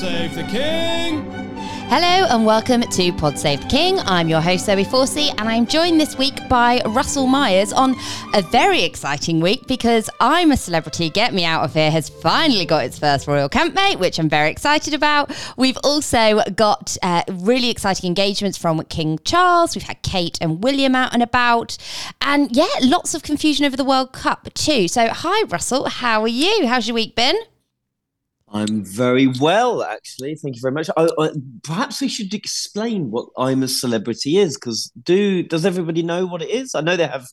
Save the King! Hello and welcome to Pod Save the King. I'm your host Zoe Forsey and I'm joined this week by Russell Myers on a very exciting week because I'm a Celebrity Get Me Out of Here has finally got its first royal campmate, which I'm very excited about. We've also got uh, really exciting engagements from King Charles. We've had Kate and William out and about. And yeah, lots of confusion over the World Cup too. So, hi Russell, how are you? How's your week been? I'm very well, actually. Thank you very much. I, I, perhaps we should explain what I'm a celebrity is, because do does everybody know what it is? I know they have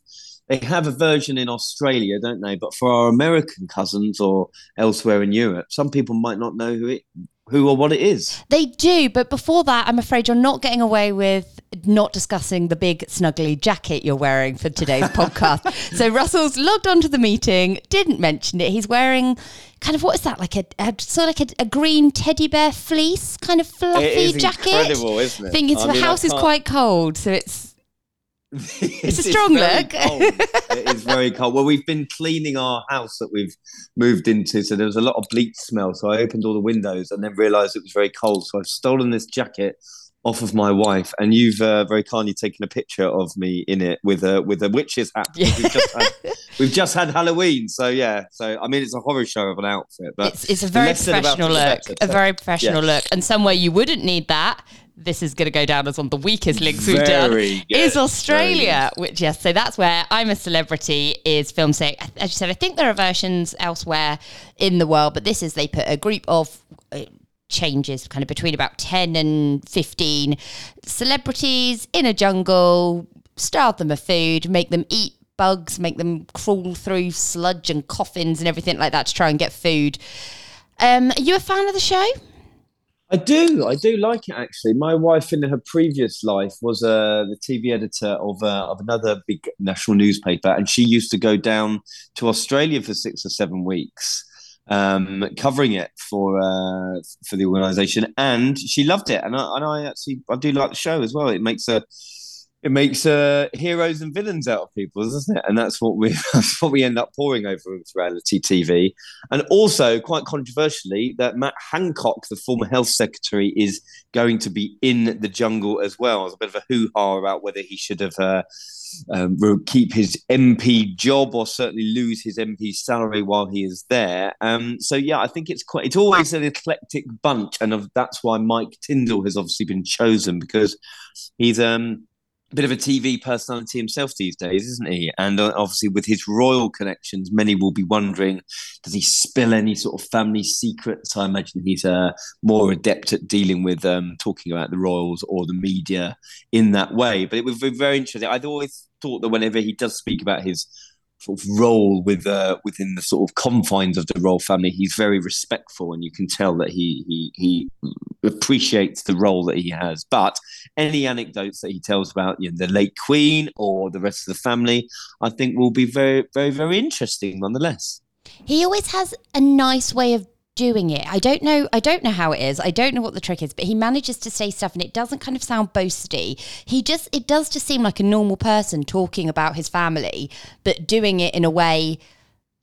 they have a version in Australia, don't they? But for our American cousins or elsewhere in Europe, some people might not know who it who or what it is. They do, but before that, I'm afraid you're not getting away with not discussing the big snuggly jacket you're wearing for today's podcast. So Russell's logged onto the meeting, didn't mention it. He's wearing kind of what is that like a, a sort of like a, a, green teddy bear fleece kind of fluffy jacket. Incredible, isn't it? Thinking the house is quite cold, so it's it's a strong look. it is very cold. Well, we've been cleaning our house that we've moved into, so there was a lot of bleach smell. So I opened all the windows and then realised it was very cold. So I've stolen this jacket off of my wife, and you've uh, very kindly taken a picture of me in it with a with a witch's hat. Yeah. We've, just had, we've, just had, Halloween, so yeah. So I mean, it's a horror show of an outfit, but it's, it's a very professional look, a very professional look, and somewhere you wouldn't need that. This is going to go down as one of the weakest links we've done. Good. Is Australia, which yes, so that's where I'm a celebrity. Is film say as you said, I think there are versions elsewhere in the world, but this is they put a group of uh, changes kind of between about 10 and 15 celebrities in a jungle, starve them of food, make them eat bugs, make them crawl through sludge and coffins and everything like that to try and get food. Um, are you a fan of the show? I do. I do like it actually. My wife, in her previous life, was uh, the TV editor of uh, of another big national newspaper, and she used to go down to Australia for six or seven weeks um, covering it for uh, for the organisation, and she loved it. And I, and I actually I do like the show as well. It makes a it makes uh, heroes and villains out of people, doesn't it? And that's what we that's what we end up poring over with reality TV. And also, quite controversially, that Matt Hancock, the former health secretary, is going to be in the jungle as well. There's a bit of a hoo ha about whether he should have. Uh, um, keep his MP job or certainly lose his MP salary while he is there. Um, so yeah, I think it's quite it's always an eclectic bunch, and of, that's why Mike Tindall has obviously been chosen because he's um bit of a TV personality himself these days, isn't he? And uh, obviously, with his royal connections, many will be wondering does he spill any sort of family secrets? I imagine he's uh, more adept at dealing with um, talking about the royals or the media in that way. But it would be very interesting. I'd always thought that whenever he does speak about his sort of role with uh, within the sort of confines of the royal family. He's very respectful, and you can tell that he he he appreciates the role that he has. But any anecdotes that he tells about you know, the late Queen or the rest of the family, I think will be very very very interesting nonetheless. He always has a nice way of doing it. I don't know. I don't know how it is. I don't know what the trick is, but he manages to say stuff, and it doesn't kind of sound boasty. He just it does just seem like a normal person talking about his family, but doing it in a way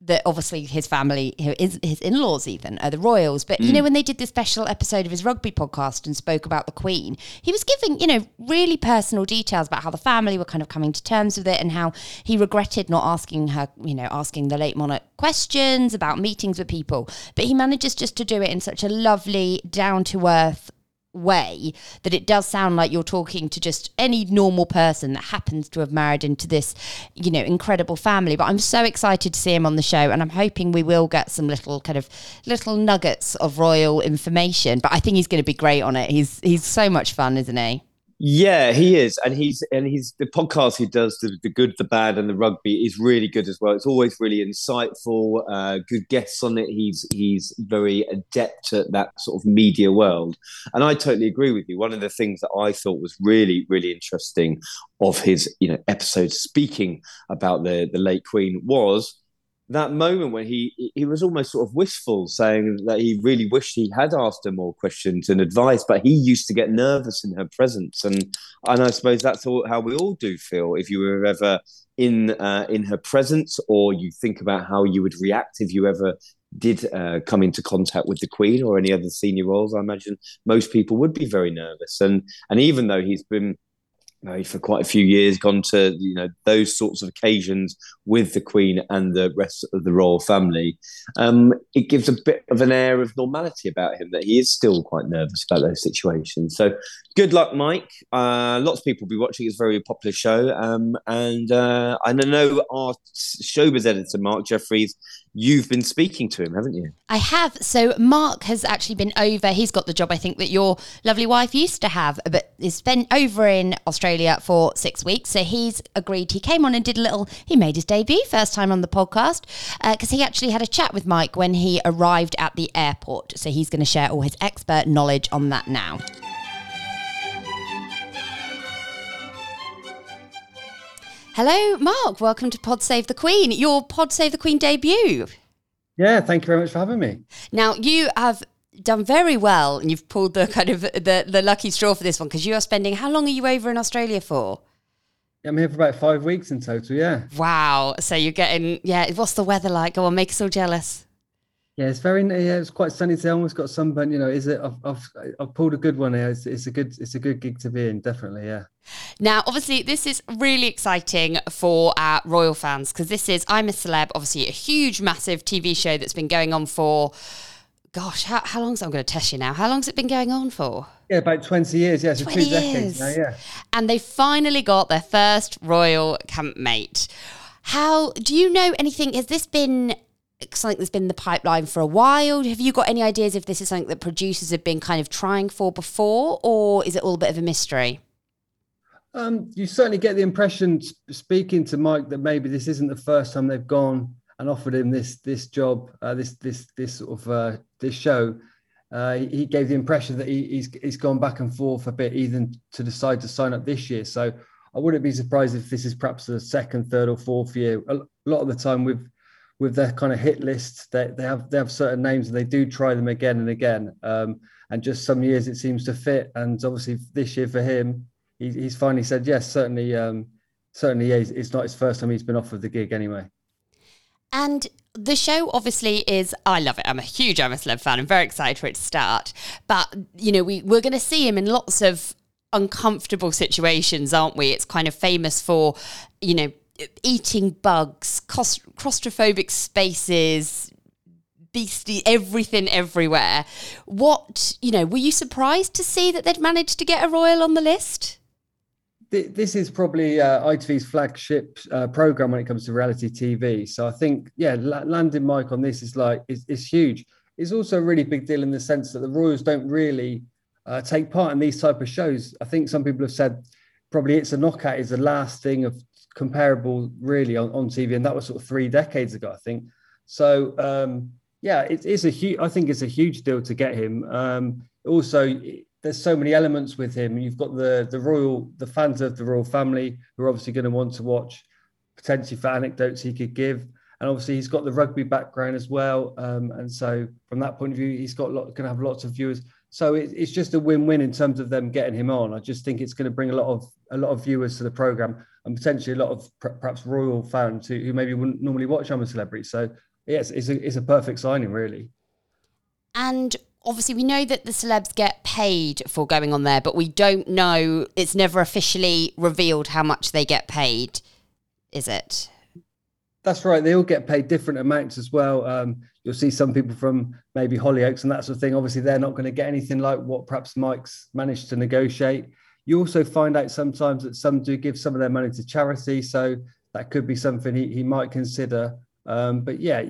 that obviously his family, his, his in laws even, are the royals. But, mm. you know, when they did this special episode of his rugby podcast and spoke about the Queen, he was giving, you know, really personal details about how the family were kind of coming to terms with it and how he regretted not asking her, you know, asking the late monarch questions about meetings with people. But he manages just to do it in such a lovely, down to earth, way that it does sound like you're talking to just any normal person that happens to have married into this, you know, incredible family. But I'm so excited to see him on the show, and I'm hoping we will get some little kind of little nuggets of royal information. But I think he's going to be great on it. He's he's so much fun, isn't he? Yeah, he is, and he's and he's the podcast he does the, the good, the bad, and the rugby is really good as well. It's always really insightful, uh, good guests on it. He's he's very adept at that sort of media world, and I totally agree with you. One of the things that I thought was really really interesting of his you know episode speaking about the the late Queen was that moment when he he was almost sort of wistful, saying that he really wished he had asked her more questions and advice, but he used to get nervous in her presence, and and I suppose that's all, how we all do feel if you were ever in uh, in her presence, or you think about how you would react if you ever did uh, come into contact with the Queen or any other senior roles. I imagine most people would be very nervous, and and even though he's been know, for quite a few years gone to you know those sorts of occasions with the Queen and the rest of the royal family. Um, it gives a bit of an air of normality about him that he is still quite nervous about those situations. So good luck, Mike. Uh, lots of people will be watching. A very popular show, um, and uh, I know our showbiz editor Mark Jefferies you've been speaking to him, haven't you? I have. So Mark has actually been over. He's got the job I think that your lovely wife used to have, but he's been over in Australia for six weeks. So he's agreed. He came on and did a little. He made his debut first time on the podcast because uh, he actually had a chat with Mike when he arrived at the airport. So he's going to share all his expert knowledge on that now. Hello, Mark. Welcome to Pod Save the Queen, your Pod Save the Queen debut. Yeah, thank you very much for having me. Now, you have done very well and you've pulled the kind of the, the lucky straw for this one because you are spending how long are you over in Australia for? I'm here for about five weeks in total, yeah. Wow. So you're getting, yeah, what's the weather like? Go on, make us all jealous. Yeah, it's very. Yeah, it's quite sunny today. I almost got sunburn. You know, is it? I've, I've, I've pulled a good one here. It's, it's, a good. It's a good gig to be in. Definitely, yeah. Now, obviously, this is really exciting for our royal fans because this is I'm a Celeb. Obviously, a huge, massive TV show that's been going on for. Gosh, how, how long's I'm going to test you now? How long's it been going on for? Yeah, about 20 years. Yeah, so two years. decades now, yeah. And they finally got their first royal campmate. How do you know anything? Has this been something that's been in the pipeline for a while? Have you got any ideas if this is something that producers have been kind of trying for before, or is it all a bit of a mystery? Um, you certainly get the impression, speaking to Mike, that maybe this isn't the first time they've gone and offered him this this job, uh, this this this sort of uh, this show. Uh, he gave the impression that he, he's he's gone back and forth a bit, even to decide to sign up this year. So I wouldn't be surprised if this is perhaps the second, third, or fourth year. A lot of the time with with their kind of hit list, they, they have they have certain names and they do try them again and again. Um, and just some years it seems to fit. And obviously this year for him, he, he's finally said yes. Certainly, um, certainly, yeah, it's not his first time he's been offered the gig anyway. And the show obviously is I love it. I'm a huge I'm a fan. I'm very excited for it to start. But you know, we we're gonna see him in lots of uncomfortable situations, aren't we? It's kind of famous for, you know, eating bugs, claustrophobic spaces, beastly everything everywhere. What, you know, were you surprised to see that they'd managed to get a royal on the list? This is probably uh, ITV's flagship uh, program when it comes to reality TV. So I think, yeah, landing Mike on this is like is, huge. It's also a really big deal in the sense that the Royals don't really uh, take part in these type of shows. I think some people have said probably it's a knockout is the last thing of comparable really on, on TV, and that was sort of three decades ago, I think. So um, yeah, it is a huge. I think it's a huge deal to get him. Um, also, there's so many elements with him. You've got the the royal, the fans of the royal family who are obviously going to want to watch potentially for anecdotes he could give. And obviously, he's got the rugby background as well. Um, and so, from that point of view, he's got lot, going to have lots of viewers. So it, it's just a win-win in terms of them getting him on. I just think it's going to bring a lot of a lot of viewers to the program and potentially a lot of perhaps royal fans who, who maybe wouldn't normally watch I'm a Celebrity. So yes, it's a, it's a perfect signing, really. And obviously, we know that the celebs get paid for going on there, but we don't know. It's never officially revealed how much they get paid, is it? That's right. They all get paid different amounts as well. Um, you'll see some people from maybe Hollyoaks and that sort of thing. Obviously, they're not going to get anything like what perhaps Mike's managed to negotiate. You also find out sometimes that some do give some of their money to charity, so that could be something he, he might consider. Um, but yeah,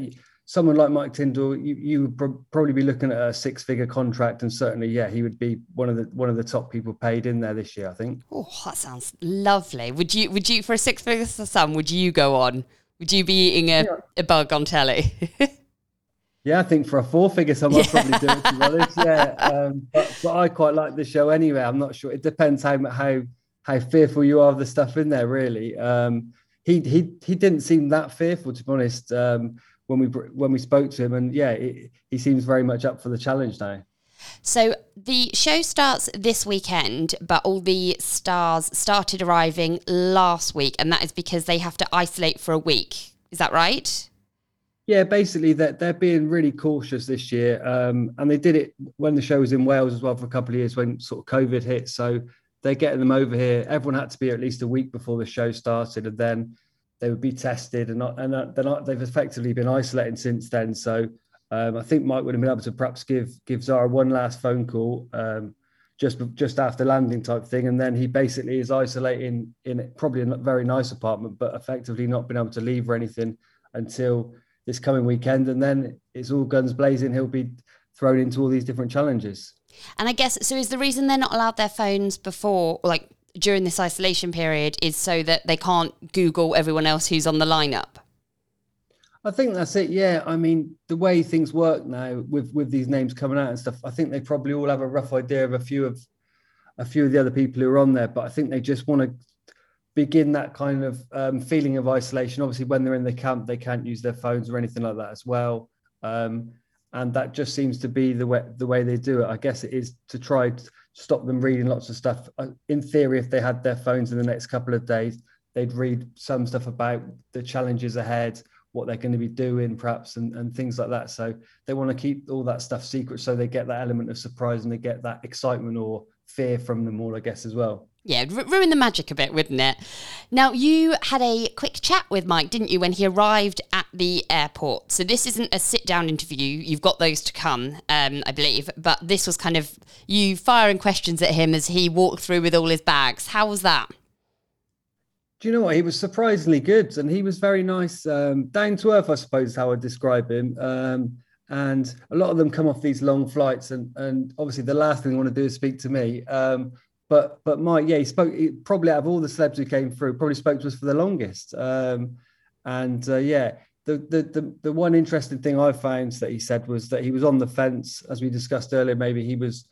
someone like Mike Tindall, you, you would pro- probably be looking at a six-figure contract, and certainly, yeah, he would be one of the one of the top people paid in there this year. I think. Oh, that sounds lovely. Would you would you for a six-figure sum? Would you go on? Would you be eating a, yeah. a bug on telly? yeah, I think for a four-figure sum, I'd probably do it. To be honest, yeah, um, but, but I quite like the show anyway. I'm not sure. It depends how how how fearful you are of the stuff in there. Really, um, he he he didn't seem that fearful, to be honest. Um, when we when we spoke to him, and yeah, it, he seems very much up for the challenge now. So the show starts this weekend, but all the stars started arriving last week, and that is because they have to isolate for a week. Is that right? Yeah, basically that they're, they're being really cautious this year, um, and they did it when the show was in Wales as well for a couple of years when sort of COVID hit. So they're getting them over here. Everyone had to be at least a week before the show started, and then they would be tested, and not, and they're not, they've effectively been isolating since then. So um, I think Mike would have been able to perhaps give give Zara one last phone call um, just just after landing type thing, and then he basically is isolating in probably a very nice apartment, but effectively not been able to leave or anything until this coming weekend, and then it's all guns blazing. He'll be thrown into all these different challenges. And I guess so. Is the reason they're not allowed their phones before, like during this isolation period is so that they can't Google everyone else who's on the lineup? I think that's it. Yeah, I mean, the way things work now with with these names coming out and stuff, I think they probably all have a rough idea of a few of a few of the other people who are on there. But I think they just want to begin that kind of um, feeling of isolation. Obviously, when they're in the camp, they can't use their phones or anything like that as well. Um, and that just seems to be the way the way they do it. I guess it is to try to stop them reading lots of stuff. Uh, in theory, if they had their phones in the next couple of days, they'd read some stuff about the challenges ahead, what they're going to be doing, perhaps, and, and things like that. So they want to keep all that stuff secret so they get that element of surprise and they get that excitement or fear from them all, I guess, as well. Yeah, ruin the magic a bit, wouldn't it? Now, you had a quick chat with Mike, didn't you, when he arrived at the airport? So, this isn't a sit down interview. You've got those to come, um, I believe. But this was kind of you firing questions at him as he walked through with all his bags. How was that? Do you know what? He was surprisingly good and he was very nice, um, down to earth, I suppose, how I describe him. Um, and a lot of them come off these long flights, and, and obviously, the last thing they want to do is speak to me. Um, but but Mike, yeah, he spoke he, probably out of all the celebs who came through, probably spoke to us for the longest. Um, and uh, yeah, the, the the the one interesting thing I found that he said was that he was on the fence, as we discussed earlier. Maybe he was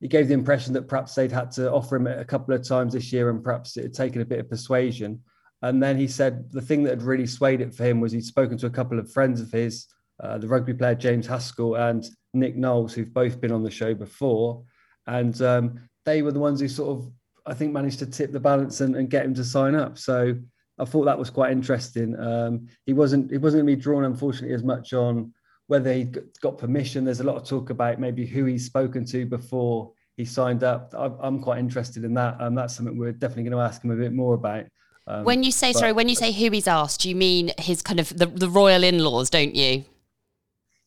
he gave the impression that perhaps they'd had to offer him a couple of times this year, and perhaps it had taken a bit of persuasion. And then he said the thing that had really swayed it for him was he'd spoken to a couple of friends of his, uh, the rugby player James Haskell and Nick Knowles, who've both been on the show before. And um, they were the ones who sort of, I think, managed to tip the balance and, and get him to sign up. So I thought that was quite interesting. Um, he wasn't he wasn't going to be drawn, unfortunately, as much on whether he got permission. There's a lot of talk about maybe who he's spoken to before he signed up. I'm quite interested in that. and um, that's something we're definitely going to ask him a bit more about. Um, when you say but, sorry, when you say who he's asked, you mean his kind of the, the royal in-laws, don't you?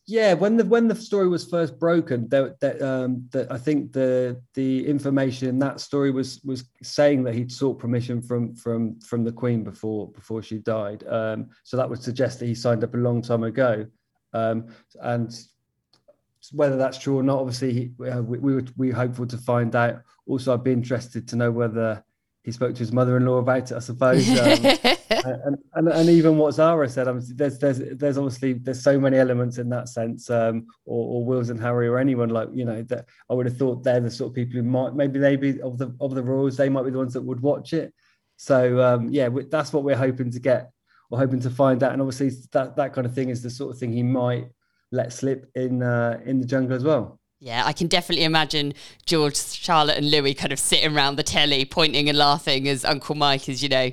Yeah, when the when the story was first broken, that that um, that I think the the information in that story was was saying that he'd sought permission from from from the Queen before before she died. Um, so that would suggest that he signed up a long time ago, um, and whether that's true or not, obviously he, uh, we, we were we hopeful to find out. Also, I'd be interested to know whether he spoke to his mother-in-law about it, I suppose. And, and, and even what Zara said, I there's there's there's obviously there's so many elements in that sense, um, or, or Wills and Harry or anyone like you know that I would have thought they're the sort of people who might maybe they be of the of the royals, they might be the ones that would watch it. So um, yeah, that's what we're hoping to get, or hoping to find out. And obviously that that kind of thing is the sort of thing he might let slip in uh, in the jungle as well. Yeah, I can definitely imagine George, Charlotte, and Louis kind of sitting around the telly, pointing and laughing as Uncle Mike is, you know,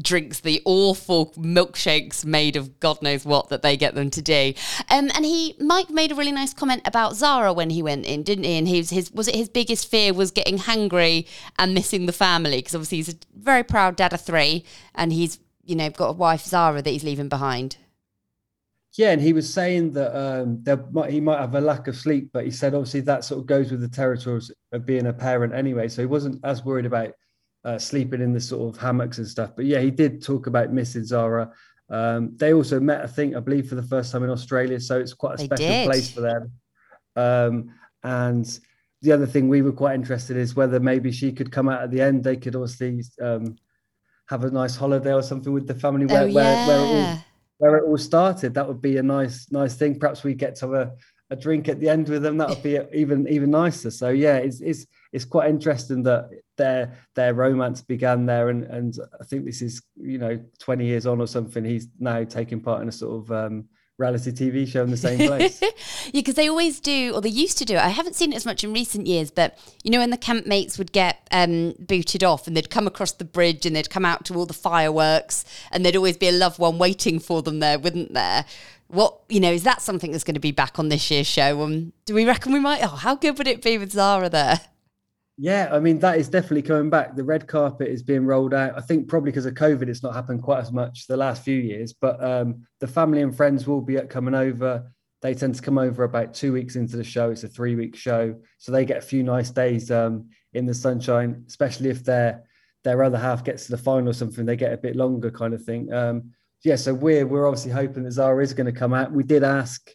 drinks the awful milkshakes made of God knows what that they get them to do. Um, and he, Mike, made a really nice comment about Zara when he went in, didn't he? And his, his was it his biggest fear was getting hungry and missing the family because obviously he's a very proud dad of three, and he's you know got a wife Zara that he's leaving behind. Yeah, and he was saying that um, might, he might have a lack of sleep, but he said obviously that sort of goes with the territories of being a parent anyway. So he wasn't as worried about uh, sleeping in the sort of hammocks and stuff. But yeah, he did talk about missing Zara. Um, they also met, I think, I believe, for the first time in Australia, so it's quite a They special did. place for them. Um, and the other thing we were quite interested is whether maybe she could come out at the end. They could obviously um, have a nice holiday or something with the family where, oh where, where, it all, where it all started. That would be a nice, nice thing. Perhaps we get to have a, a drink at the end with them. That would be even even nicer. So yeah, it's it's it's quite interesting that their their romance began there, and and I think this is you know twenty years on or something. He's now taking part in a sort of um, reality TV show in the same place. yeah, because they always do, or they used to do it. I haven't seen it as much in recent years, but you know, when the campmates would get um, booted off and they'd come across the bridge and they'd come out to all the fireworks, and there'd always be a loved one waiting for them there, wouldn't there? What you know is that something that's going to be back on this year's show? Um, do we reckon we might? Oh, how good would it be with Zara there? Yeah, I mean that is definitely coming back. The red carpet is being rolled out. I think probably because of COVID, it's not happened quite as much the last few years. But um, the family and friends will be coming over. They tend to come over about two weeks into the show. It's a three-week show, so they get a few nice days um, in the sunshine. Especially if their their other half gets to the final or something, they get a bit longer, kind of thing. Um, yeah, so we're we're obviously hoping that Zara is going to come out. We did ask,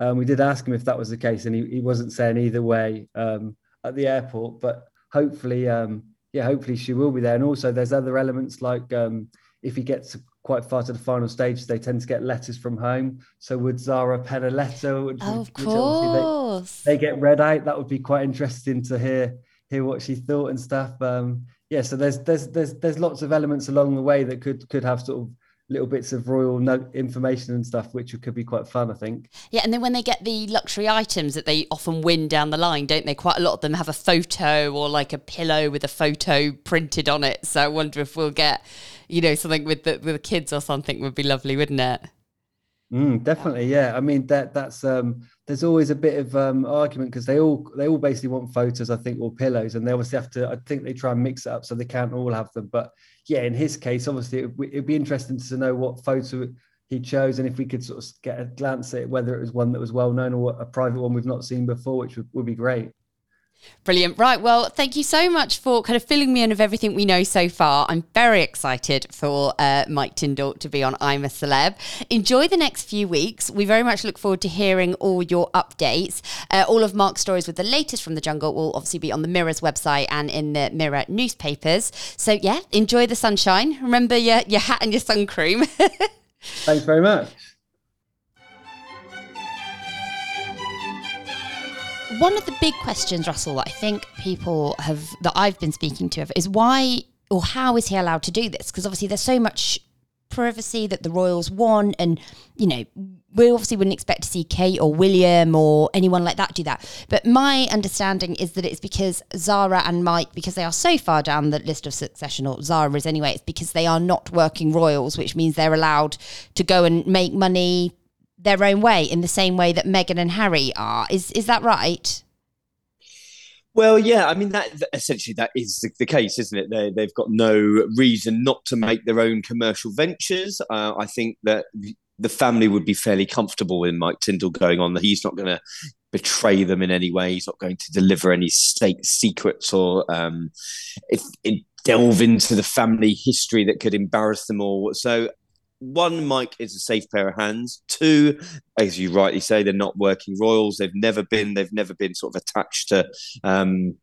um, we did ask him if that was the case, and he, he wasn't saying either way. Um, at the airport, but hopefully, um, yeah, hopefully she will be there. And also, there's other elements like um, if he gets quite far to the final stage, they tend to get letters from home. So would Zara pen a letter? Which, Oh, of course. they, they get read out. That would be quite interesting to hear hear what she thought and stuff. Um, yeah, so there's there's there's there's lots of elements along the way that could could have sort of little bits of royal note information and stuff, which could be quite fun, I think. Yeah, and then when they get the luxury items that they often win down the line, don't they? Quite a lot of them have a photo or like a pillow with a photo printed on it. So I wonder if we'll get, you know, something with the with the kids or something would be lovely, wouldn't it? Mm, definitely, yeah. I mean that that's um there's always a bit of um argument because they all they all basically want photos, I think, or pillows, and they obviously have to. I think they try and mix it up so they can't all have them. But yeah, in his case, obviously, it, would- it'd be interesting to know what photo he chose, and if we could sort of get a glance at it, whether it was one that was well known or a private one we've not seen before, which would, would be great. Brilliant. Right. Well, thank you so much for kind of filling me in of everything we know so far. I'm very excited for uh, Mike Tindall to be on I'm a Celeb. Enjoy the next few weeks. We very much look forward to hearing all your updates. Uh, all of Mark's stories with the latest from the jungle will obviously be on the Mirror's website and in the Mirror newspapers. So, yeah, enjoy the sunshine. Remember your, your hat and your sun cream. Thanks very much. One of the big questions, Russell, that I think people have that I've been speaking to is why or how is he allowed to do this? Because obviously there's so much privacy that the royals want, and you know we obviously wouldn't expect to see Kate or William or anyone like that do that. But my understanding is that it's because Zara and Mike, because they are so far down the list of succession, or Zara is anyway, it's because they are not working royals, which means they're allowed to go and make money their own way in the same way that Meghan and Harry are. Is is that right? Well, yeah, I mean that essentially that is the, the case, isn't it? They they've got no reason not to make their own commercial ventures. Uh, I think that the family would be fairly comfortable in Mike Tindall going on. He's not going to betray them in any way. He's not going to deliver any state secrets or um, if, if delve into the family history that could embarrass them all. So one, Mike is a safe pair of hands. Two, as you rightly say, they're not working royals. They've never been. They've never been sort of attached to um,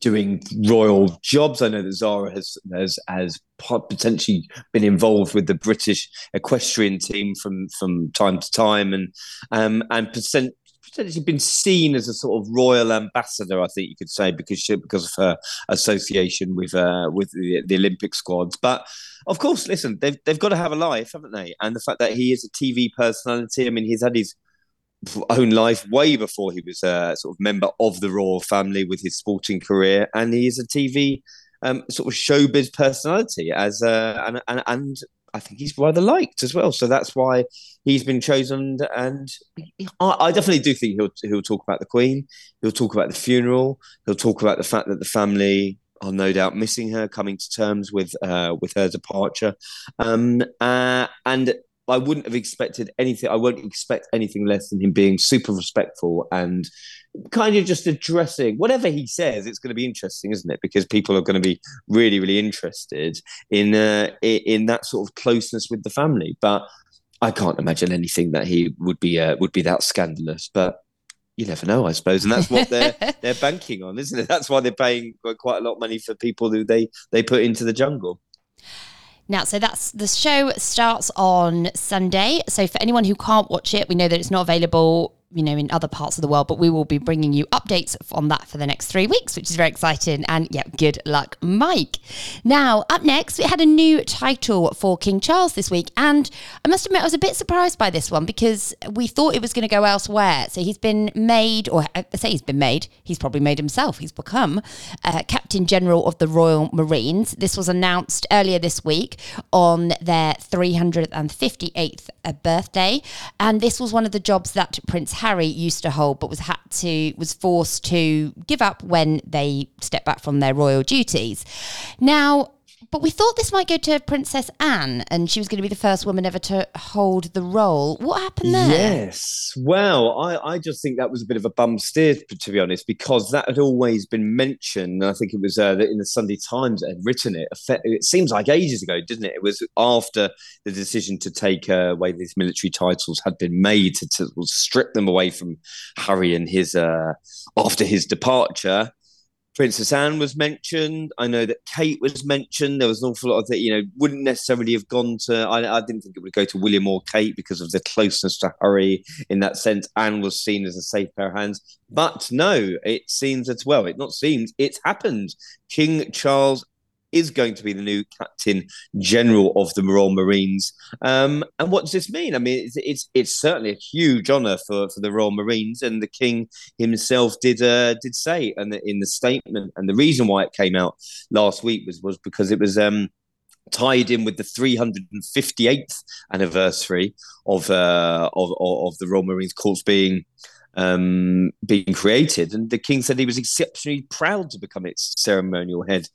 doing royal jobs. I know that Zara has has has potentially been involved with the British equestrian team from from time to time, and um, and percent potentially been seen as a sort of royal ambassador, I think you could say, because she, because of her association with uh, with the, the Olympic squads. But of course, listen, they've they've got to have a life, haven't they? And the fact that he is a TV personality, I mean, he's had his own life way before he was a sort of member of the royal family with his sporting career, and he is a TV um, sort of showbiz personality as uh, and, and and I think he's rather liked as well. So that's why he's been chosen. And I, definitely do think he'll he'll talk about the Queen. He'll talk about the funeral. He'll talk about the fact that the family are no doubt missing her, coming to terms with uh, with her departure. Um, uh, and I wouldn't have expected anything. I won't expect anything less than him being super respectful and kind of just addressing whatever he says. It's going to be interesting, isn't it? Because people are going to be really, really interested in uh, in that sort of closeness with the family. But I can't imagine anything that he would be uh, would be that scandalous. But you never know, I suppose, and that's what they're they're banking on, isn't it? That's why they're paying quite a lot of money for people who they they put into the jungle. Now, so that's the show starts on Sunday. So for anyone who can't watch it, we know that it's not available you know, in other parts of the world, but we will be bringing you updates on that for the next three weeks, which is very exciting. And yeah, good luck, Mike. Now, up next, we had a new title for King Charles this week. And I must admit, I was a bit surprised by this one because we thought it was going to go elsewhere. So he's been made, or I say he's been made, he's probably made himself. He's become uh, Captain General of the Royal Marines. This was announced earlier this week on their 358th uh, birthday. And this was one of the jobs that Prince Harry used to hold, but was had to was forced to give up when they stepped back from their royal duties. Now, but we thought this might go to Princess Anne, and she was going to be the first woman ever to hold the role. What happened there? Yes. Well, I, I just think that was a bit of a bum steer, to be honest, because that had always been mentioned. I think it was uh, in the Sunday Times that had written it. It seems like ages ago, didn't it? It was after the decision to take uh, away these military titles had been made to, to strip them away from Harry and his uh, after his departure. Princess Anne was mentioned. I know that Kate was mentioned. There was an awful lot of that, you know, wouldn't necessarily have gone to, I, I, didn't think it would go to William or Kate because of the closeness to Harry in that sense. Anne was seen as a safe pair of hands. But no, it seems as well, it not seems, it's happened. King Charles is going to be the new captain general of the Royal Marines. Um, and what does this mean? I mean, it's, it's, it's certainly a huge honour for, for the Royal Marines, and the King himself did uh, did say the, in the statement. And the reason why it came out last week was was because it was. Um, tied in with the 358th anniversary of uh, of, of the Royal Marines Corps being um, being created. And the king said he was exceptionally proud to become its ceremonial head.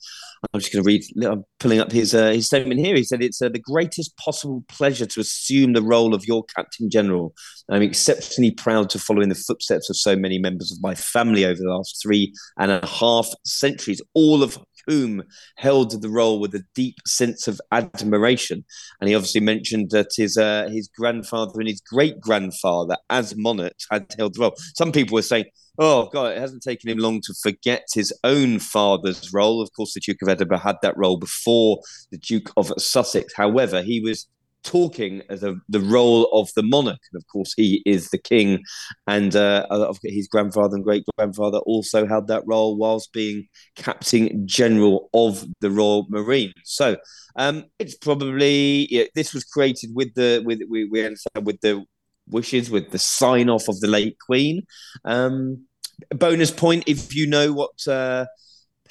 I'm just going to read. I'm pulling up his uh, his statement here. He said, "It's uh, the greatest possible pleasure to assume the role of your captain general. I'm exceptionally proud to follow in the footsteps of so many members of my family over the last three and a half centuries, all of whom held the role with a deep sense of admiration. And he obviously mentioned that his uh, his grandfather and his great grandfather, as monarchs, had held the role. Some people were saying, "Oh God, it hasn't taken him long to forget his own father's role." Of course, the Duke of Edinburgh had that role before the Duke of Sussex. However, he was talking as a, the role of the monarch. And of course, he is the king. And uh, his grandfather and great grandfather also held that role whilst being captain general of the Royal Marines. So um, it's probably yeah, this was created with the with we, we understand with the wishes with the sign off of the late Queen. Um, bonus point if you know what uh,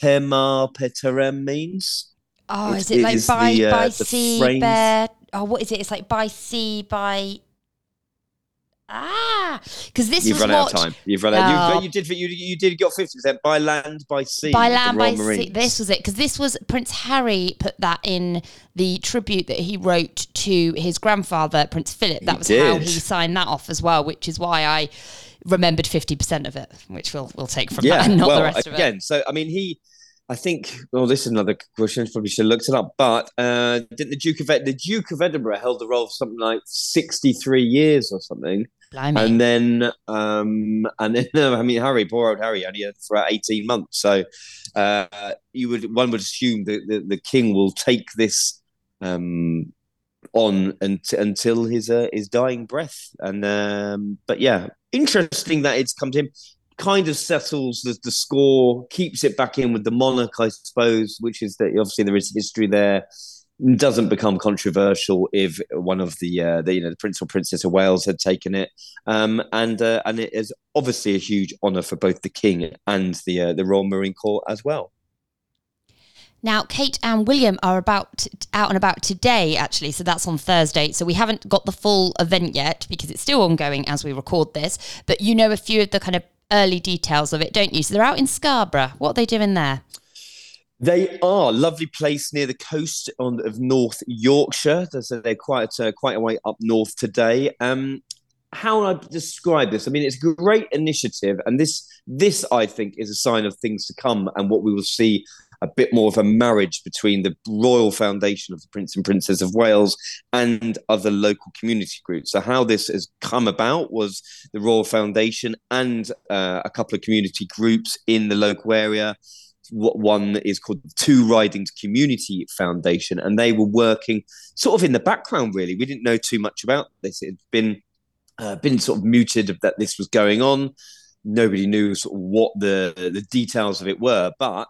Per Mare Per Terram means. Oh, it, is it like by the, uh, by sea bear oh, what is it? It's like by sea, by ah, because this you've was run what, out of time. You've run out. You, you did. You you did get fifty percent by land, by sea, by land, by sea. This was it because this was Prince Harry put that in the tribute that he wrote to his grandfather, Prince Philip. That he was did. how he signed that off as well, which is why I remembered fifty percent of it, which we'll we'll take from yeah, that and not well, the rest again, of it. Again, so I mean he I think. Well, this is another question. Probably should have looked it up. But uh, didn't the Duke of the Duke of Edinburgh held the role for something like sixty-three years or something? Blimey. And then, um, and then, I mean, Harry, poor old Harry, only for eighteen months. So, uh, you would one would assume that the, the king will take this um, on until his uh, his dying breath. And um, but yeah, interesting that it's come to him kind of settles the, the score, keeps it back in with the monarch, I suppose, which is that obviously there is history there. Doesn't become controversial if one of the, uh, the you know the Prince or Princess of Wales had taken it, um, and uh, and it is obviously a huge honour for both the King and the uh, the Royal Marine Corps as well. Now, Kate and William are about out and about today, actually. So that's on Thursday. So we haven't got the full event yet because it's still ongoing as we record this. But you know a few of the kind of early details of it, don't you? So they're out in Scarborough. What are they doing there? They are lovely place near the coast on, of North Yorkshire. So they're quite uh, quite a way up north today. Um, how would I describe this? I mean, it's a great initiative, and this this I think is a sign of things to come, and what we will see a bit more of a marriage between the Royal Foundation of the Prince and Princess of Wales and other local community groups. So, how this has come about was the Royal Foundation and uh, a couple of community groups in the local area what one is called Two Ridings Community Foundation, and they were working sort of in the background. Really, we didn't know too much about this. It had been uh, been sort of muted that this was going on. Nobody knew sort of what the the details of it were, but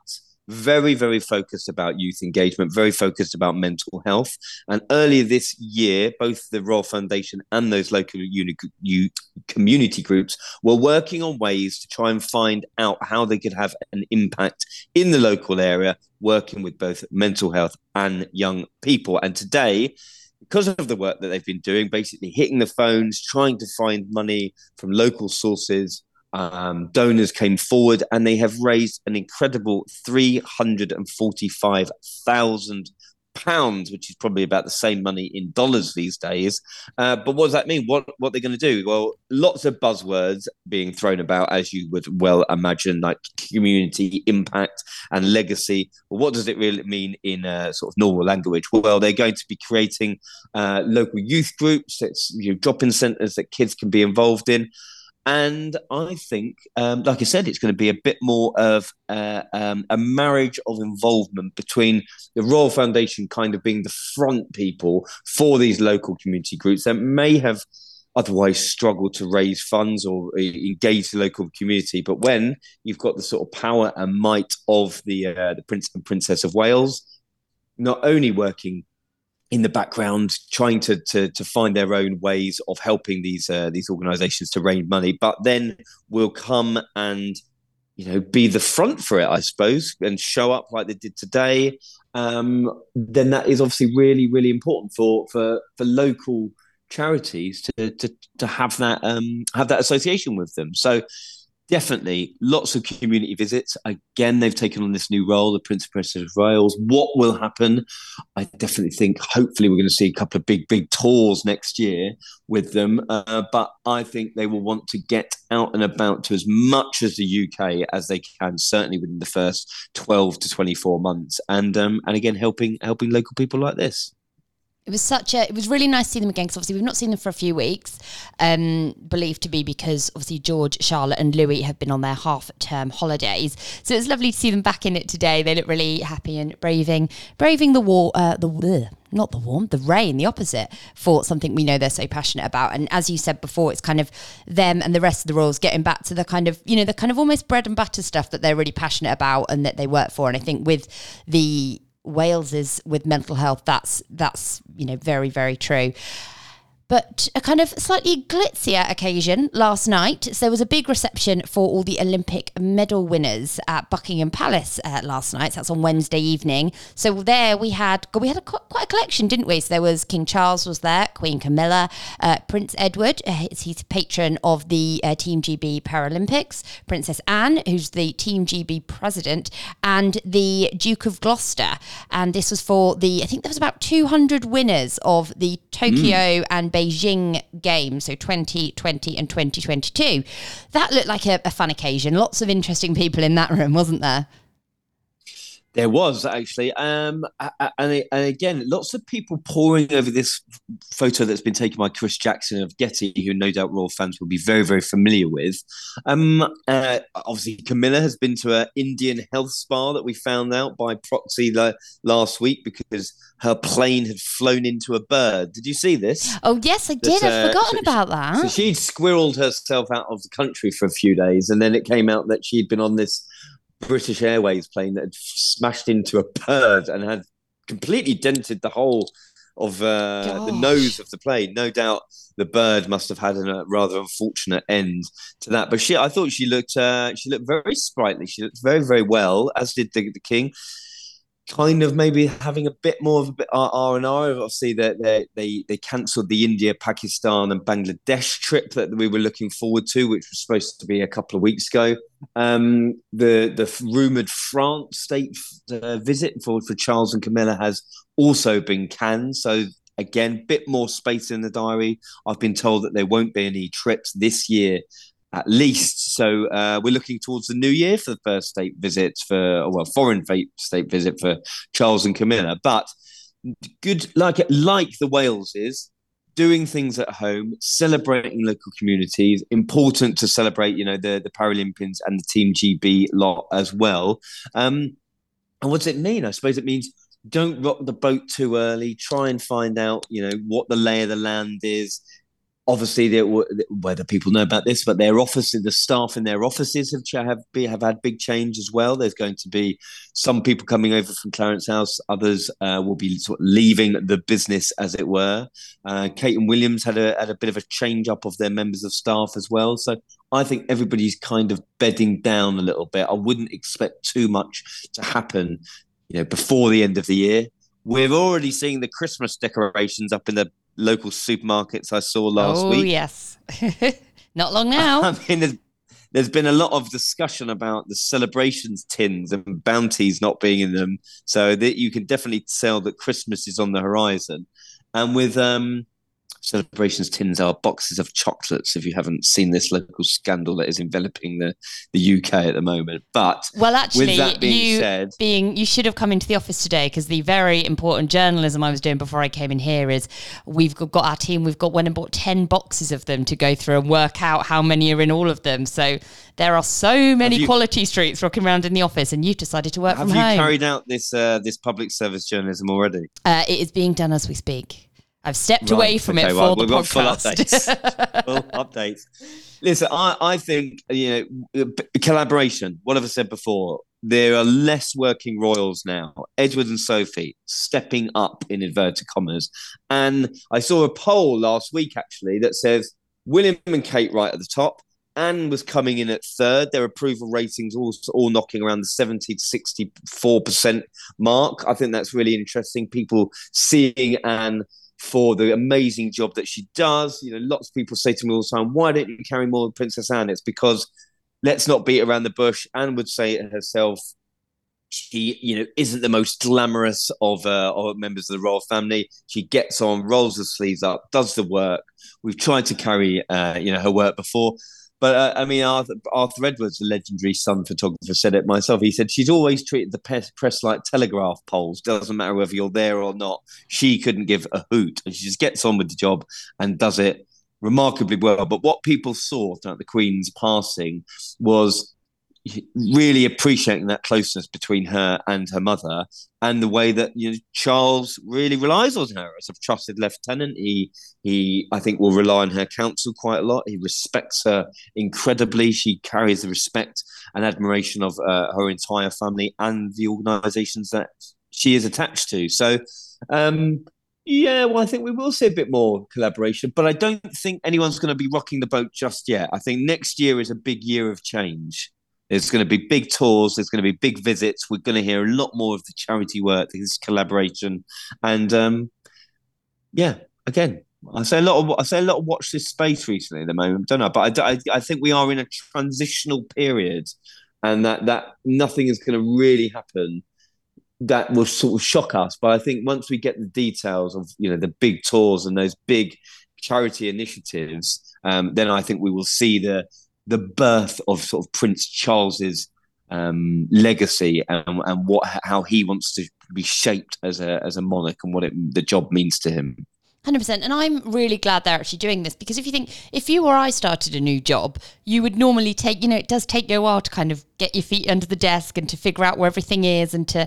very, very focused about youth engagement, very focused about mental health. And earlier this year, both the Royal Foundation and those local uni- u- community groups were working on ways to try and find out how they could have an impact in the local area, working with both mental health and young people. And today, because of the work that they've been doing, basically hitting the phones, trying to find money from local sources, um, donors came forward and they have raised an incredible 345,000 pounds, which is probably about the same money in dollars these days. Uh, but what does that mean? What what they're going to do? Well, lots of buzzwords being thrown about, as you would well imagine, like community impact and legacy. Well, what does it really mean in uh, sort of normal language? Well, they're going to be creating uh, local youth groups. It's you know, drop-in centres that kids can be involved in. And I think, um, like I said, it's going to be a bit more of uh, um, a marriage of involvement between the Royal Foundation kind of being the front people for these local community groups that may have otherwise struggled to raise funds or uh, engage the local community. But when you've got the sort of power and might of the uh, the Prince and Princess of Wales, not only working in the background trying to, to to find their own ways of helping these uh, these organizations to raise money. But then will come and you know be the front for it i suppose and show up like they did today. Um, then that is obviously really really important for for for local charities to to to have that um have that association with them. So definitely lots of community visits. Again, they've taken on this new role, the Prince and Princess of Wales. What will happen? I definitely think, hopefully, we're going to see a couple of big, big tours next year with them. Uh, but I think they will want to get out and about to as much as the UK as they can, certainly within the first 12 to 24 months. And um, and again, helping helping local people like this it was such a it was really nice to see them again because obviously we've not seen them for a few weeks um, believed to be because obviously george charlotte and louis have been on their half term holidays so it's lovely to see them back in it today they look really happy and braving braving the war uh, the not the warm, the rain, the opposite, for something we know they're so passionate about. And as you said before, it's kind of them and the rest of the royals getting back to the kind of, you know, the kind of almost bread and butter stuff that they're really passionate about and that they work for. And I think with the Wales is with mental health. That's that's you know very very true but a kind of slightly glitzier occasion last night. So there was a big reception for all the Olympic medal winners at Buckingham Palace uh, last night. So that's on Wednesday evening. So there we had we had a, quite a collection, didn't we? So there was King Charles was there, Queen Camilla, uh, Prince Edward, uh, he's patron of the uh, Team GB Paralympics, Princess Anne, who's the Team GB president, and the Duke of Gloucester. And this was for the I think there was about 200 winners of the Tokyo mm. and Beijing Games, so 2020 and 2022. That looked like a, a fun occasion. Lots of interesting people in that room, wasn't there? There was actually, um, and, and again, lots of people poring over this photo that's been taken by Chris Jackson of Getty, who no doubt Royal fans will be very, very familiar with. Um, uh, obviously, Camilla has been to an Indian health spa that we found out by proxy last week because her plane had flown into a bird. Did you see this? Oh yes, I did. That, I've forgotten uh, about that. So she'd squirreled herself out of the country for a few days, and then it came out that she'd been on this British Airways plane that had smashed into a bird and had completely dented the whole of uh, the nose of the plane. No doubt the bird must have had a rather unfortunate end to that. But she, I thought she looked, uh, she looked very sprightly. She looked very, very well, as did the, the king. Kind of maybe having a bit more of a bit R and R. Obviously, they they they, they cancelled the India, Pakistan, and Bangladesh trip that we were looking forward to, which was supposed to be a couple of weeks ago Um, the the rumored France state uh, visit for for Charles and Camilla has also been canned. So again, bit more space in the diary. I've been told that there won't be any trips this year at least. So uh, we're looking towards the new year for the first state visit for, well, foreign state visit for Charles and Camilla. But good, like like the Wales is doing things at home, celebrating local communities. Important to celebrate, you know, the the Paralympians and the Team GB lot as well. Um, and what does it mean? I suppose it means don't rock the boat too early. Try and find out, you know, what the lay of the land is obviously whether people know about this but their offices the staff in their offices have have, have had big change as well. There's going to be some people coming over from clarence house others uh, will be sort of leaving the business as it were. Uh, kate and williams had a, had a bit of a change up of their members of staff as well. So i think everybody's kind of bedding down a little bit. I wouldn't expect too much to happen you know before the end of the year. We're already seeing the christmas decorations up in the local supermarkets I saw last oh, week. Oh yes, not long now. I mean, there's, there's been a lot of discussion about the celebrations tins and bounties not being in them, so that you can definitely tell that Christmas is on the horizon. And with um, celebrations tins are boxes of chocolates if you haven't seen this local scandal that is enveloping the, the UK at the moment. But well, actually, that being you said, being you should have come into the office today because the very important journalism I was doing before I came in here is we've got our team, we've got went and bought 10 boxes of them to go through and work out how many are in all of them. So there are so many you, quality streets rocking around in the office, and you've decided to work from home. Have you carried out this uh, this public service journalism already? Uh, it is being done as we speak. I've stepped right. away from okay, it well, for the podcast. full updates. full updates. Listen, I, I think you know uh, collaboration. What have I said before? There are less working royals now. Edward and Sophie stepping up in inverted commas, and I saw a poll last week actually that says William and Kate right at the top. Anne was coming in at third. Their approval ratings all, all knocking around the 70 to 64% mark. I think that's really interesting. People seeing Anne for the amazing job that she does. You know, lots of people say to me all the time, "Why don't you carry more than Princess Anne?" It's because let's not beat around the bush. Anne would say it herself. She, you know, isn't the most glamorous of uh, of members of the royal family. She gets on, rolls her sleeves up, does the work. We've tried to carry, uh, you know, her work before. But uh, I mean, Arthur, Arthur, Edwards, the legendary Sun photographer, said it myself. He said she's always treated the press, like telegraph poles. Doesn't matter whether you're there or not. She couldn't give a hoot, and she just gets on with the job and does it remarkably well. But what people saw throughout the Queen's passing was really appreciating that closeness between her and her mother and the way that you know Charles really relies on her as a trusted lieutenant he he I think will rely on her counsel quite a lot he respects her incredibly she carries the respect and admiration of uh, her entire family and the organizations that she is attached to so um yeah, well, I think we will see a bit more collaboration, but I don't think anyone's going to be rocking the boat just yet. I think next year is a big year of change. There's going to be big tours. There's going to be big visits. We're going to hear a lot more of the charity work, this collaboration, and um, yeah, again, I say a lot of I say a lot of watch this space recently at the moment. Don't know, but I, I, I think we are in a transitional period, and that that nothing is going to really happen that will sort of shock us. But I think once we get the details of you know the big tours and those big charity initiatives, um, then I think we will see the the birth of sort of Prince Charles's um, legacy and, and what how he wants to be shaped as a as a monarch and what it, the job means to him. 100%. And I'm really glad they're actually doing this because if you think, if you or I started a new job, you would normally take, you know, it does take you a while to kind of get your feet under the desk and to figure out where everything is and to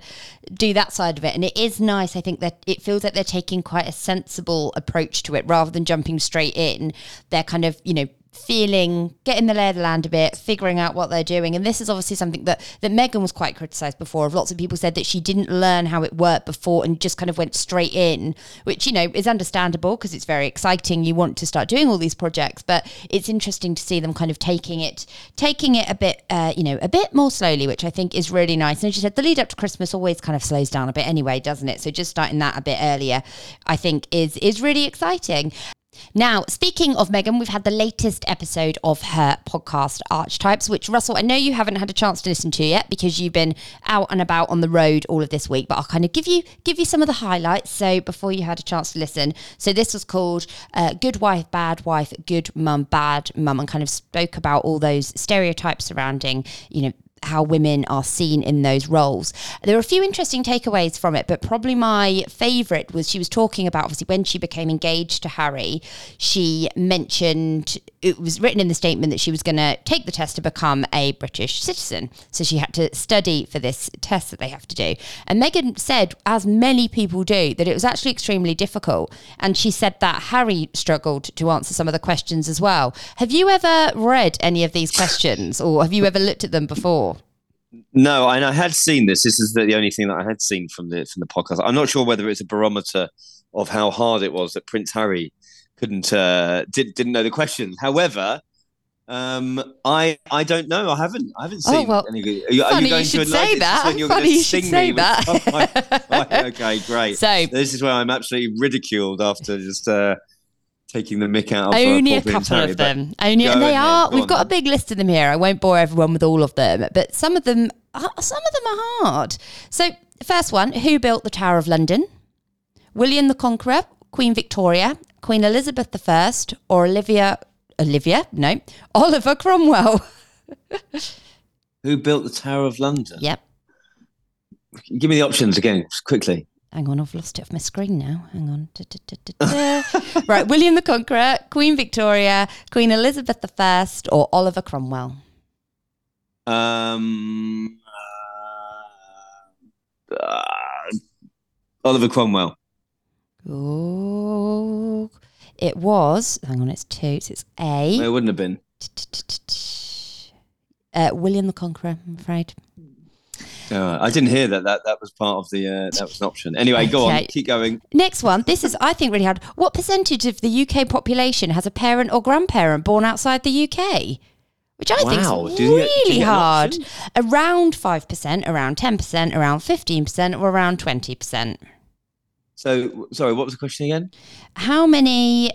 do that side of it. And it is nice. I think that it feels like they're taking quite a sensible approach to it rather than jumping straight in. They're kind of, you know, feeling, getting the lay of the land a bit, figuring out what they're doing. And this is obviously something that, that Meghan was quite criticised before. Of lots of people said that she didn't learn how it worked before and just kind of went straight in, which, you know, is understandable because it's very exciting. You want to start doing all these projects, but it's interesting to see them kind of taking it, taking it a bit, uh, you know, a bit more slowly, which I think is really nice. And as you said, the lead up to Christmas always kind of slows down a bit anyway, doesn't it? So just starting that a bit earlier, I think is is really exciting. Now, speaking of Meghan, we've had the latest episode of her podcast, Archetypes, which Russell, I know you haven't had a chance to listen to yet because you've been out and about on the road all of this week, but I'll kind of give you give you some of the highlights. So before you had a chance to listen, so this was called uh, "Good Wife, Bad Wife, Good Mum, Bad Mum," and kind of spoke about all those stereotypes surrounding, you know how women are seen in those roles. There are a few interesting takeaways from it, but probably my favourite was she was talking about obviously when she became engaged to Harry, she mentioned it was written in the statement that she was going to take the test to become a British citizen. So she had to study for this test that they have to do. And Meghan said, as many people do, that it was actually extremely difficult. And she said that Harry struggled to answer some of the questions as well. Have you ever read any of these questions or have you ever looked at them before? No, and I had seen this. This is the, only thing that I had seen from the from the podcast. I'm not sure whether it's a barometer of how hard it was that Prince Harry couldn't uh, did, didn't know the questions. However, um, I I don't know. I haven't I haven't seen. Oh, well, any, are you, are you going you should to say that. when you're Funny going to you should say me with- that. Oh, right, right, okay, great. So- this is where I'm absolutely ridiculed after just uh, taking the mick out of uh, Only a couple of them. Only, and they are. go We've on got a big list of them here. I won't bore everyone with all of them, but some of them, are, some of them are hard. So, first one: Who built the Tower of London? William the Conqueror, Queen Victoria, Queen Elizabeth I, or Olivia? Olivia? No, Oliver Cromwell. Who built the Tower of London? yep. Give me the options again, quickly. Hang on, I've lost it off my screen now. Hang on. Da, da, da, right, William the Conqueror, Queen Victoria, Queen Elizabeth I, or Oliver Cromwell. Um, uh, uh, Oliver Cromwell. Oh, it was. Hang on, it's two. So it's A. It wouldn't have been. Uh, William the Conqueror. I'm afraid. Uh, I didn't hear that. That that was part of the. Uh, that was an option. Anyway, go on. Keep going. Next one. This is, I think, really hard. What percentage of the UK population has a parent or grandparent born outside the UK? Which I Wow. think is Do you get- do you really get hard. Around five percent, around ten percent, around fifteen percent, or around twenty percent. So, sorry. What was the question again? How many?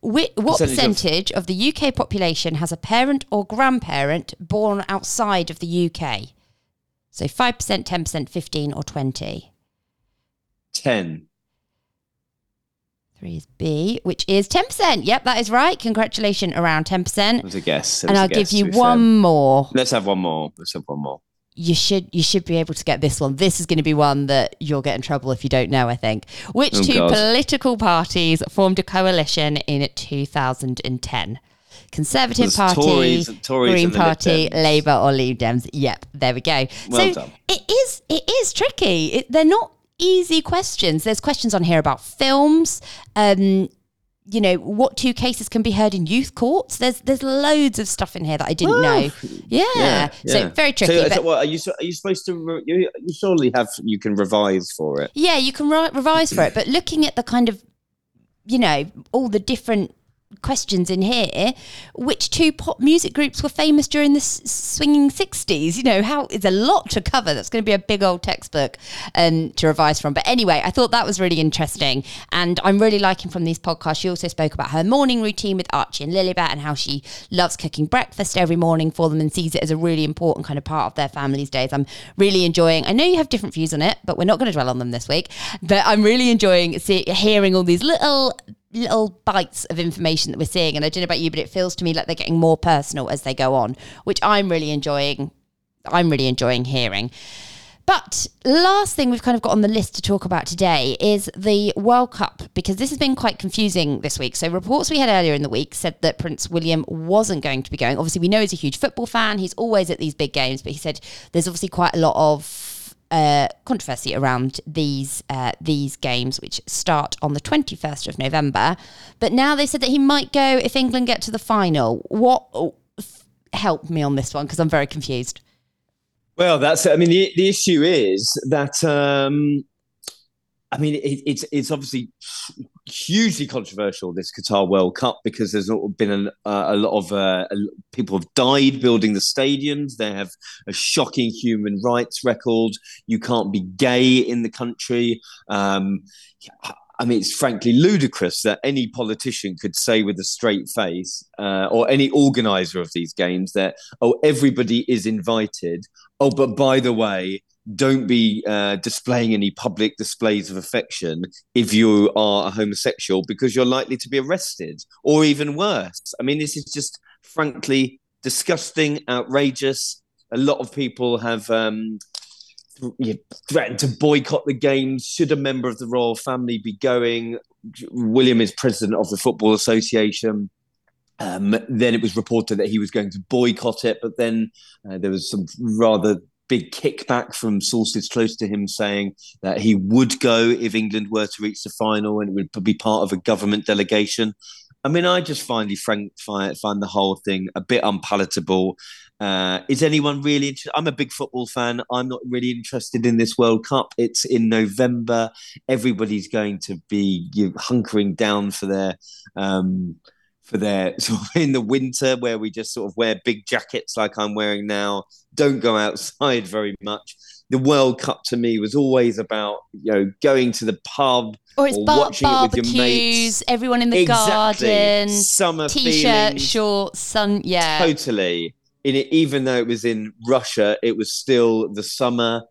Whi- what Percentage of- percentage of, the UK population has a parent or grandparent born outside of the UK? So five percent, ten percent, fifteen, or twenty. Ten. Three is B, which is ten percent. Yep, that is right. Congratulations, around ten It percent. was a guess. And I'll guess, give you one fair. more. Let's have one more. Let's have one more. You should you should be able to get this one. This is going to be one that you'll get in trouble if you don't know. I think. Which Oh, two God. political parties formed a coalition in 2010? Conservative There's Party, Tories- Tories Green and the Lib Party, Labour, or Leave Dems. Yep, there we go. Well so done. it is it is tricky. It, they're not easy questions. There's questions on here about films. Um, you know what two cases can be heard in youth courts. There's there's loads of stuff in here that I didn't know. Yeah. so very tricky. So, but so what, are you? Are you supposed to? re- You, you surely have. You can revise for it. Yeah, you can ri- revise for it, but looking at the kind of, you know, all the different questions in here, which two pop music groups were famous during the s- swinging 60s? You know, how it's a lot to cover. That's going to be a big old textbook um, to revise from. But anyway, I thought that was really interesting. And I'm really liking from these podcasts. She also spoke about her morning routine with Archie and Lilibet and how she loves cooking breakfast every morning for them and sees it as a really important kind of part of their family's days. I'm really enjoying. I know you have different views on it, but we're not going to dwell on them this week. But I'm really enjoying see, hearing all these little little bites of information that we're seeing. And I don't know about you, but it feels to me like they're getting more personal as they go on, which I'm really enjoying. I'm really enjoying hearing. But last thing we've kind of got on the list to talk about today is the World Cup because this has been quite confusing this week. So reports we had earlier in the week said that Prince William wasn't going to be going. Obviously, we know he's a huge football fan. He's always at these big games, but he said there's obviously quite a lot of uh, controversy around these uh, these games, which start on the 21st of November. But now they said that he might go if England get to the final. What f- help me on this one because I'm very confused. Well, that's. I mean, the the issue is that. Um, I mean, it, it's it's obviously hugely controversial this Qatar World Cup because there's been a, a lot of uh, people have died building the stadiums. They have a shocking human rights record. You can't be gay in the country. Um, I mean, it's frankly ludicrous that any politician could say with a straight face, uh, or any organizer of these games, that, oh, everybody is invited. Oh, but by the way, don't be uh, displaying any public displays of affection if you are a homosexual because you're likely to be arrested, or even worse. I mean, this is just frankly disgusting, outrageous. A lot of people have um, threatened to boycott the games. Should a member of the royal family be going? William is president of the Football Association. Um, then it was reported that he was going to boycott it, but then uh, there was some rather big kickback from sources close to him saying that he would go if England were to reach the final and it would be part of a government delegation. I mean, I just finally find, find the whole thing a bit unpalatable. Uh, is anyone really interested? I'm a big football fan. I'm not really interested in this World Cup. It's in November. Everybody's going to be you know, hunkering down for their. Um, for their sort of in the winter where we just sort of wear big jackets like I'm wearing now, don't go outside very much. The World Cup to me was always about you know going to the pub, or it's bar- barbecues, everyone in the exactly. garden, summer t-shirt, feelings. shorts, sun. Yeah, totally. In it, even though it was in Russia, it was still the summer.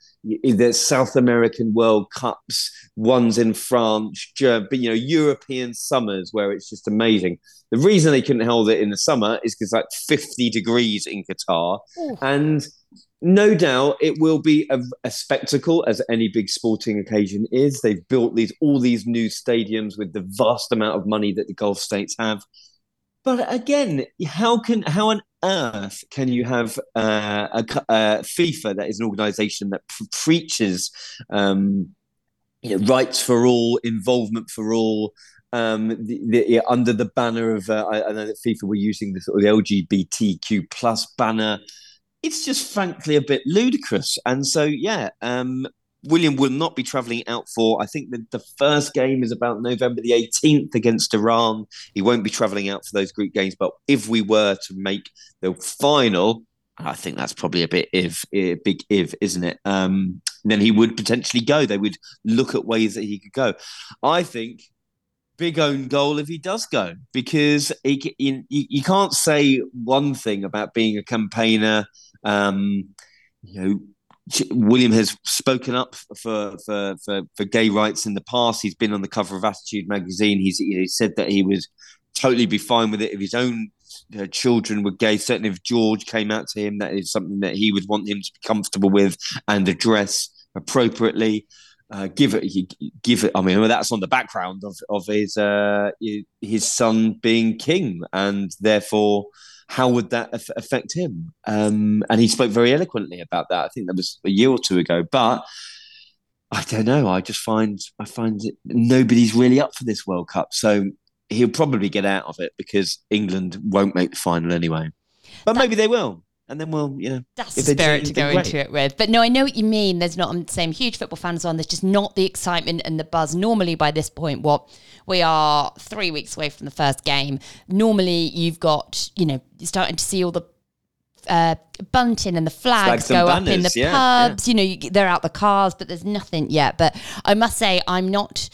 The South American World Cups, ones in France, but you know European summers where it's just amazing. The reason they couldn't hold it in the summer is because like 50 degrees in Qatar, and no doubt it will be a, a, spectacle as any big sporting occasion is. They've built these all these new stadiums with the vast amount of money that the gulf states have. But again how can how on earth can you have uh, a, a, fifa that is an organization that pre- preaches um, you know, rights for all involvement for all um, the, the, yeah, under the banner of uh, I, I, know that FIFA were using the the LGBTQ plus banner it's just frankly a bit ludicrous. And so, yeah, um, William will not be travelling out for. I think the, the first game is about November the 18th against Iran. He won't be travelling out for those group games. But if we were to make the final, I think that's probably a bit if big if, isn't it? Um, then he would potentially go. They would look at ways that he could go. I think big own goal if he does go because he, you, you can't say one thing about being a campaigner um, you know, William has spoken up for, for, for for gay rights in the past. He's been on the cover of Attitude magazine. He's you know, he said that he would totally be fine with it if his own uh, children were gay. Certainly, if George came out to him, that is something that he would want him to be comfortable with and address appropriately. Uh, give it, give it. I mean, that's on the background of of his uh, his son being king, and therefore how would that affect him? Um, and he spoke very eloquently about that. I think that was a year or two ago. But I don't know. I just find I find it, nobody's really up for this World Cup. So he'll probably get out of it because England won't make the final anyway. But that, maybe they will and then we'll, you know, that's the spirit to go great. into it with. But no, I know what you mean. There's not I'm saying huge football fans on. There's just not the excitement and the buzz. Normally, by this point, what we are three weeks away from the first game. Normally, you've got, you know, you're starting to see all the uh, bunting and the flags, flags go banners, up in the yeah, pubs. Yeah. You know, you, they're out the cars, but there's nothing yet. But I must say, I'm not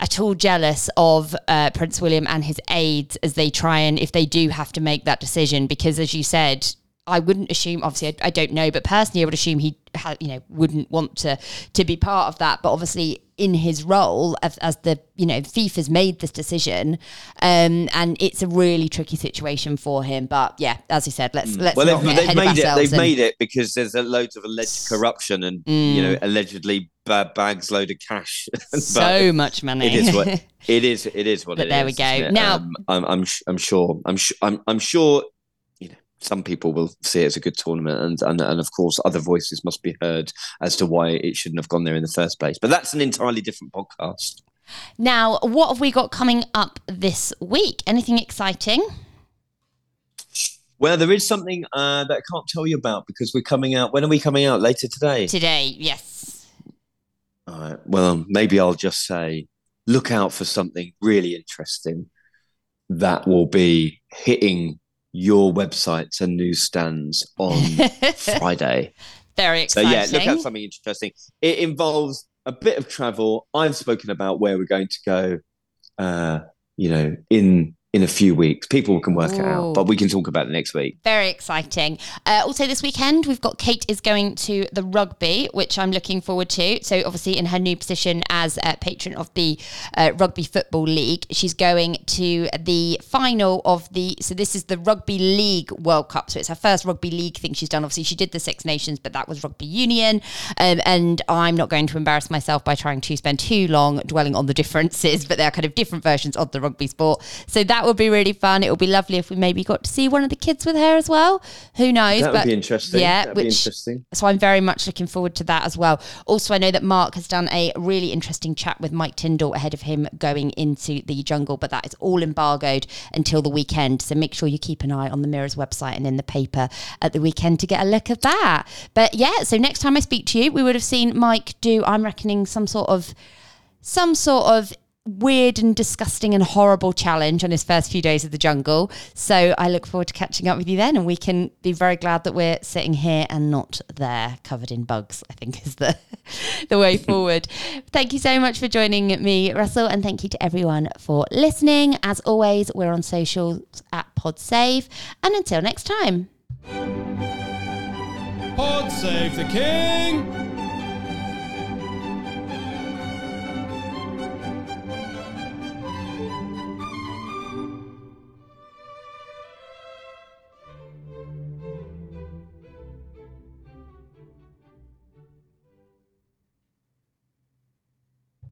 at all jealous of uh, Prince William and his aides as they try and if they do have to make that decision because as you said I wouldn't assume. Obviously, I, I, don't know, but personally, I would assume he, ha, you know, wouldn't want to to be part of that. But obviously, in his role as, as the, you know, FIFA's made this decision, um, and it's a really tricky situation for him. But yeah, as you said, let's let's well, not they've, get they've made it. They've and, made it because there's a loads of alleged corruption and mm. you know, allegedly bags load of cash. so much money. It is what it is. It is what but there is, we go. Now, um, I'm, I'm I'm sure I'm sure I'm, I'm sure some people will see it as a good tournament, and, and and of course, other voices must be heard as to why it shouldn't have gone there in the first place. But that's an entirely different podcast. Now, what have we got coming up this week? Anything exciting? Well, there is something uh, that I can't tell you about because we're coming out. When are we coming out? Later today. Today, yes. All right. Well, maybe I'll just say, look out for something really interesting that will be hitting your websites and newsstands on Friday. Very exciting. So yeah, look at something interesting. It involves a bit of travel. I've spoken about where we're going to go. Uh, you know, in in a few weeks. People can work it out, but we can talk about it next week. Very exciting. Uh, also, this weekend, we've got Kate is going to the rugby, which I'm looking forward to. So, obviously, in her new position as uh, patron of the uh, Rugby Football League, she's going to the final of the. So, this is the Rugby League World Cup. So, it's her first Rugby League thing she's done. Obviously, she did the Six Nations, but that was Rugby Union. Um, and I'm not going to embarrass myself by trying to spend too long dwelling on the differences, but they're kind of different versions of the rugby sport. So, that will be really fun. It would be lovely if we maybe got to see one of the kids with her as well. Who knows? That would but be interesting. Yeah, That'd which be interesting. so I'm very much looking forward to that as well. Also, I know that Mark has done a really interesting chat with Mike Tindall ahead of him going into the jungle, but that is all embargoed until the weekend. So make sure you keep an eye on the Mirror's website and in the paper at the weekend to get a look at that. But yeah, so next time I speak to you, we would have seen Mike do, I'm reckoning, some sort of some sort of weird and disgusting and horrible challenge on his first few days of the jungle. So I look forward to catching up with you then and we can be very glad that we're sitting here and not there covered in bugs, I think is the the way forward. thank you so much for joining me, Russell, and thank you to everyone for listening. As always, we're on socials at PodSave. And until next time. Pod save the king.